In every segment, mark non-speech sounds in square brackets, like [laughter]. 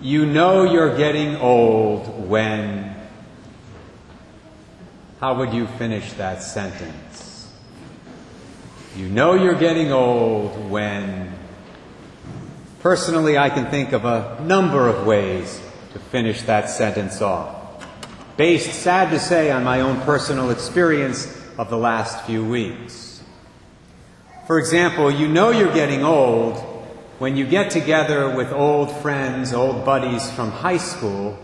You know you're getting old when. How would you finish that sentence? You know you're getting old when. Personally, I can think of a number of ways to finish that sentence off. Based, sad to say, on my own personal experience of the last few weeks. For example, you know you're getting old when you get together with old friends, old buddies from high school,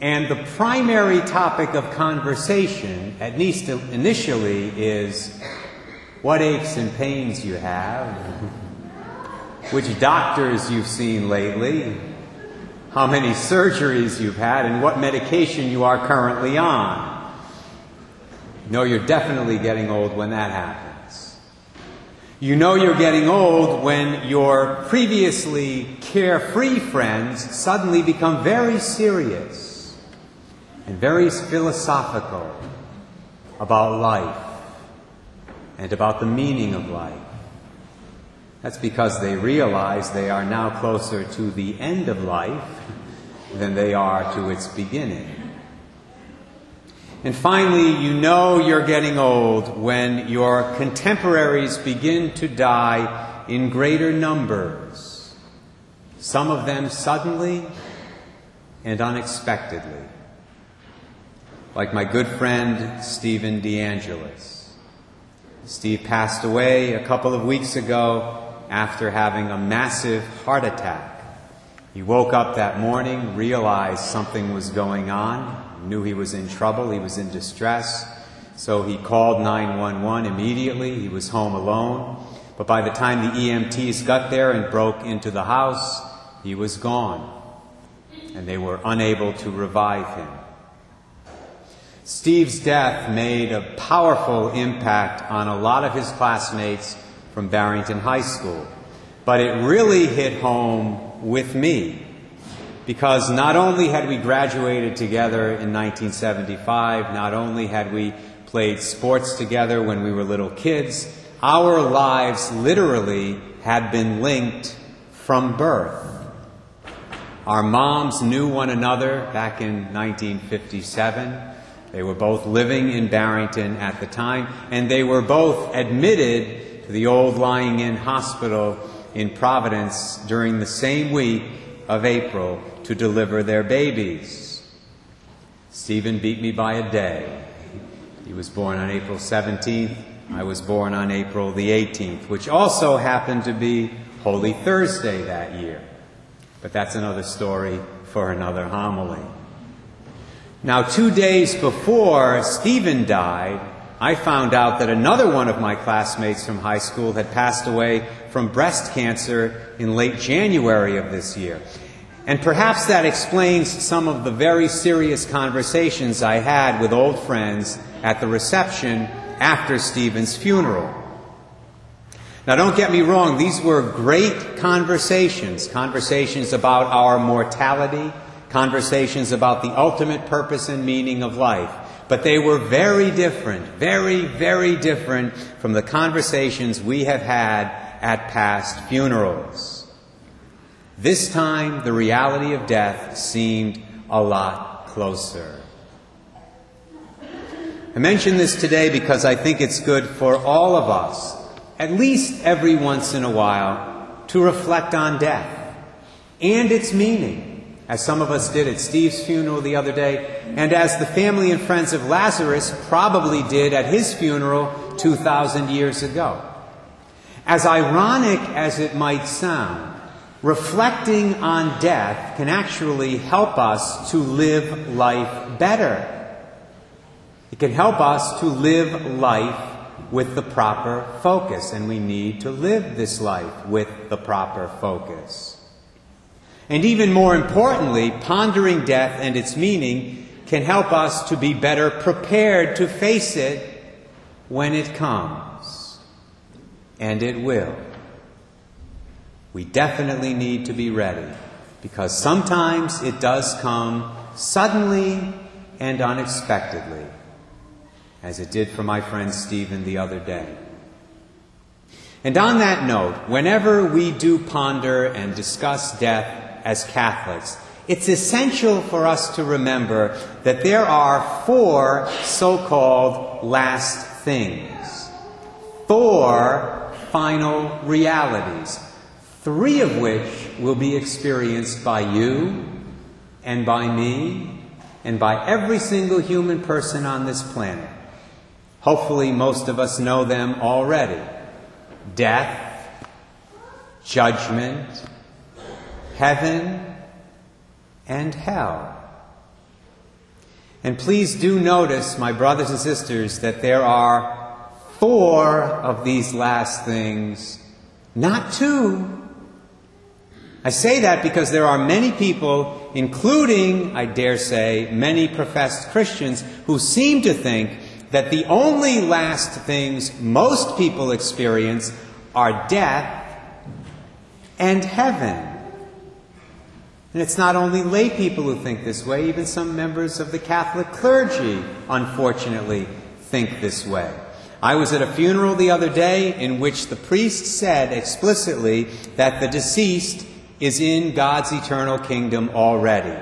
and the primary topic of conversation, at least initially, is what aches and pains you have, [laughs] which doctors you've seen lately, how many surgeries you've had, and what medication you are currently on. Know you're definitely getting old when that happens. You know you're getting old when your previously carefree friends suddenly become very serious and very philosophical about life and about the meaning of life. That's because they realize they are now closer to the end of life than they are to its beginning. And finally, you know you're getting old when your contemporaries begin to die in greater numbers, some of them suddenly and unexpectedly. Like my good friend Stephen DeAngelis. Steve passed away a couple of weeks ago after having a massive heart attack. He woke up that morning, realized something was going on, knew he was in trouble, he was in distress. So he called 911 immediately. He was home alone. But by the time the EMTs got there and broke into the house, he was gone. And they were unable to revive him. Steve's death made a powerful impact on a lot of his classmates from Barrington High School. But it really hit home with me because not only had we graduated together in 1975, not only had we played sports together when we were little kids, our lives literally had been linked from birth. Our moms knew one another back in 1957. They were both living in Barrington at the time, and they were both admitted to the old lying in hospital in Providence during the same week of April to deliver their babies. Stephen beat me by a day. He was born on April 17th. I was born on April the 18th, which also happened to be Holy Thursday that year. But that's another story for another homily. Now, two days before Stephen died, I found out that another one of my classmates from high school had passed away from breast cancer in late January of this year. And perhaps that explains some of the very serious conversations I had with old friends at the reception after Stephen's funeral. Now, don't get me wrong, these were great conversations conversations about our mortality, conversations about the ultimate purpose and meaning of life. But they were very different, very, very different from the conversations we have had at past funerals. This time, the reality of death seemed a lot closer. I mention this today because I think it's good for all of us, at least every once in a while, to reflect on death and its meaning as some of us did at Steve's funeral the other day, and as the family and friends of Lazarus probably did at his funeral 2,000 years ago. As ironic as it might sound, reflecting on death can actually help us to live life better. It can help us to live life with the proper focus, and we need to live this life with the proper focus. And even more importantly, pondering death and its meaning can help us to be better prepared to face it when it comes. And it will. We definitely need to be ready because sometimes it does come suddenly and unexpectedly, as it did for my friend Stephen the other day. And on that note, whenever we do ponder and discuss death as Catholics, it's essential for us to remember that there are four so called last things, four final realities, three of which will be experienced by you and by me and by every single human person on this planet. Hopefully, most of us know them already death, judgment, heaven, and hell. And please do notice, my brothers and sisters, that there are four of these last things, not two. I say that because there are many people, including, I dare say, many professed Christians, who seem to think that the only last things most people experience are death and heaven. And it's not only lay people who think this way, even some members of the Catholic clergy, unfortunately, think this way. I was at a funeral the other day in which the priest said explicitly that the deceased is in God's eternal kingdom already.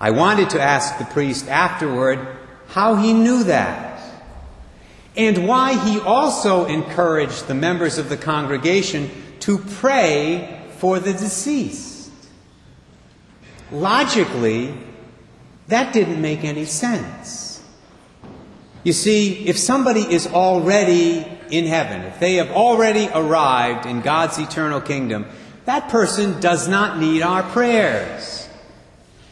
I wanted to ask the priest afterward how he knew that and why he also encouraged the members of the congregation to pray for the deceased. Logically, that didn't make any sense. You see, if somebody is already in heaven, if they have already arrived in God's eternal kingdom, that person does not need our prayers.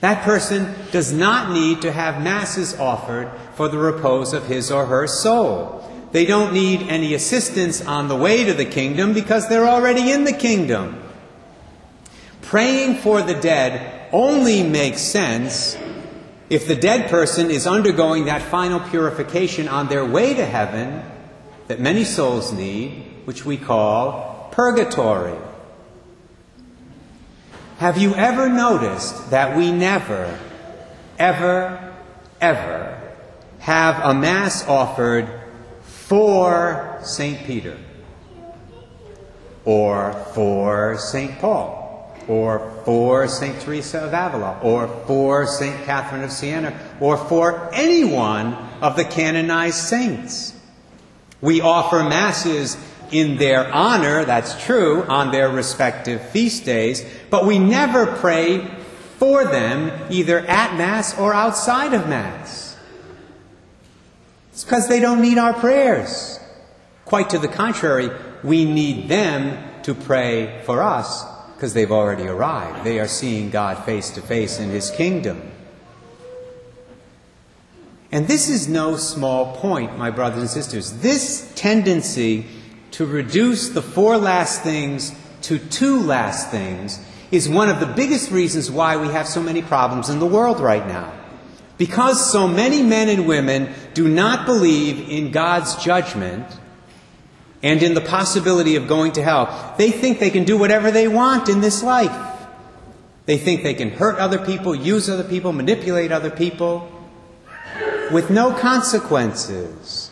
That person does not need to have masses offered for the repose of his or her soul. They don't need any assistance on the way to the kingdom because they're already in the kingdom. Praying for the dead only makes sense if the dead person is undergoing that final purification on their way to heaven that many souls need, which we call purgatory. Have you ever noticed that we never, ever, ever have a Mass offered for St. Peter or for St. Paul? or for St. Teresa of Avila, or for St. Catherine of Siena, or for any one of the canonized saints. We offer masses in their honor, that's true, on their respective feast days, but we never pray for them either at Mass or outside of Mass. It's because they don't need our prayers. Quite to the contrary, we need them to pray for us because they've already arrived. They are seeing God face to face in His kingdom. And this is no small point, my brothers and sisters. This tendency to reduce the four last things to two last things is one of the biggest reasons why we have so many problems in the world right now. Because so many men and women do not believe in God's judgment and in the possibility of going to hell. They think they can do whatever they want in this life. They think they can hurt other people, use other people, manipulate other people with no consequences.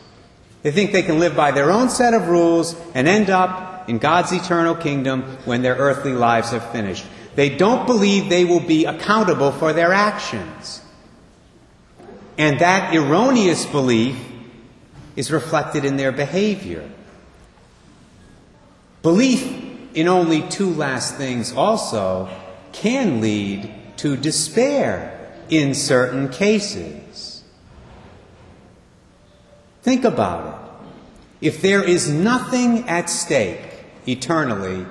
They think they can live by their own set of rules and end up in God's eternal kingdom when their earthly lives are finished. They don't believe they will be accountable for their actions. And that erroneous belief is reflected in their behavior. Belief in only two last things also can lead to despair in certain cases. Think about it. If there is nothing at stake eternally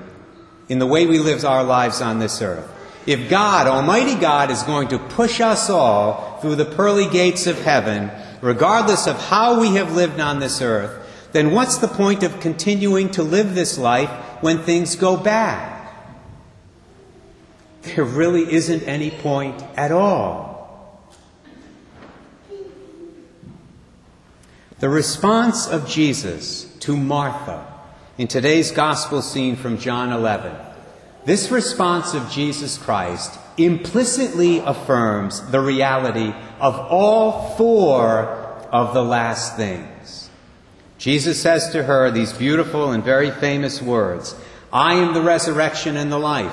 in the way we live our lives on this earth, if God, Almighty God, is going to push us all through the pearly gates of heaven, regardless of how we have lived on this earth, then what's the point of continuing to live this life when things go bad? There really isn't any point at all. The response of Jesus to Martha in today's gospel scene from John 11, this response of Jesus Christ implicitly affirms the reality of all four of the last things. Jesus says to her these beautiful and very famous words I am the resurrection and the life.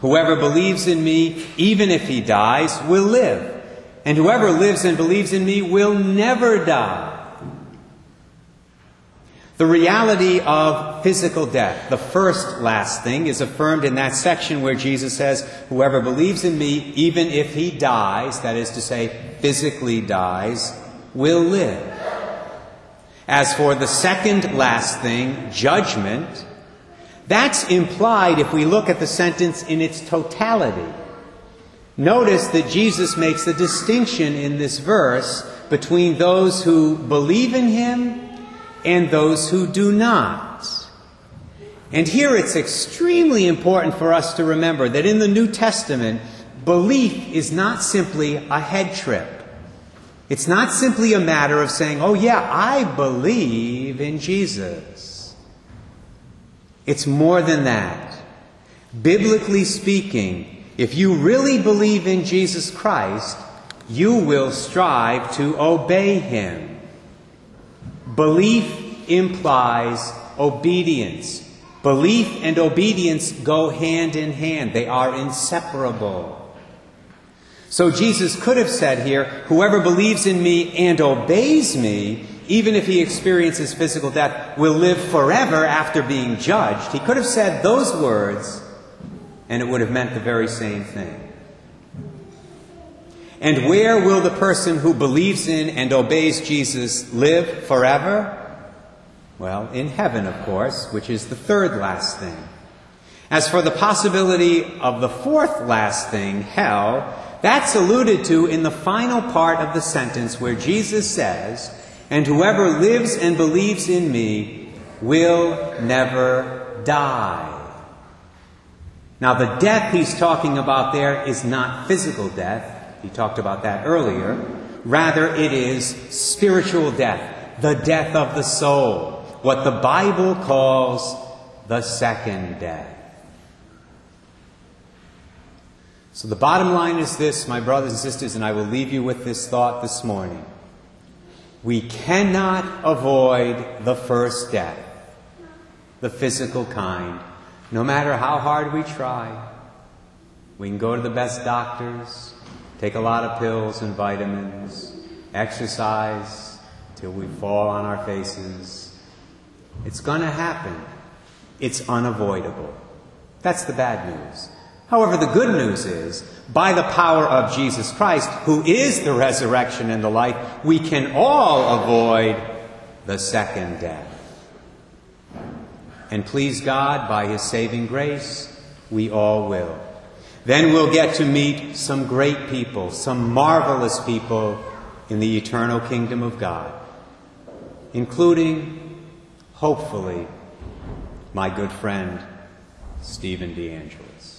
Whoever believes in me, even if he dies, will live. And whoever lives and believes in me will never die. The reality of physical death, the first last thing, is affirmed in that section where Jesus says, Whoever believes in me, even if he dies, that is to say, physically dies, will live. As for the second last thing, judgment, that's implied if we look at the sentence in its totality. Notice that Jesus makes a distinction in this verse between those who believe in him and those who do not. And here it's extremely important for us to remember that in the New Testament, belief is not simply a head trip. It's not simply a matter of saying, oh, yeah, I believe in Jesus. It's more than that. Biblically speaking, if you really believe in Jesus Christ, you will strive to obey him. Belief implies obedience. Belief and obedience go hand in hand, they are inseparable. So Jesus could have said here, Whoever believes in me and obeys me, even if he experiences physical death, will live forever after being judged. He could have said those words, and it would have meant the very same thing. And where will the person who believes in and obeys Jesus live forever? Well, in heaven, of course, which is the third last thing. As for the possibility of the fourth last thing, hell, that's alluded to in the final part of the sentence where Jesus says, And whoever lives and believes in me will never die. Now, the death he's talking about there is not physical death, he talked about that earlier. Rather, it is spiritual death, the death of the soul, what the Bible calls the second death. So, the bottom line is this, my brothers and sisters, and I will leave you with this thought this morning. We cannot avoid the first death, the physical kind, no matter how hard we try. We can go to the best doctors, take a lot of pills and vitamins, exercise till we fall on our faces. It's going to happen. It's unavoidable. That's the bad news. However, the good news is, by the power of Jesus Christ, who is the resurrection and the life, we can all avoid the second death. And please God, by His saving grace, we all will. Then we'll get to meet some great people, some marvelous people in the eternal kingdom of God, including, hopefully, my good friend, Stephen DeAngelis.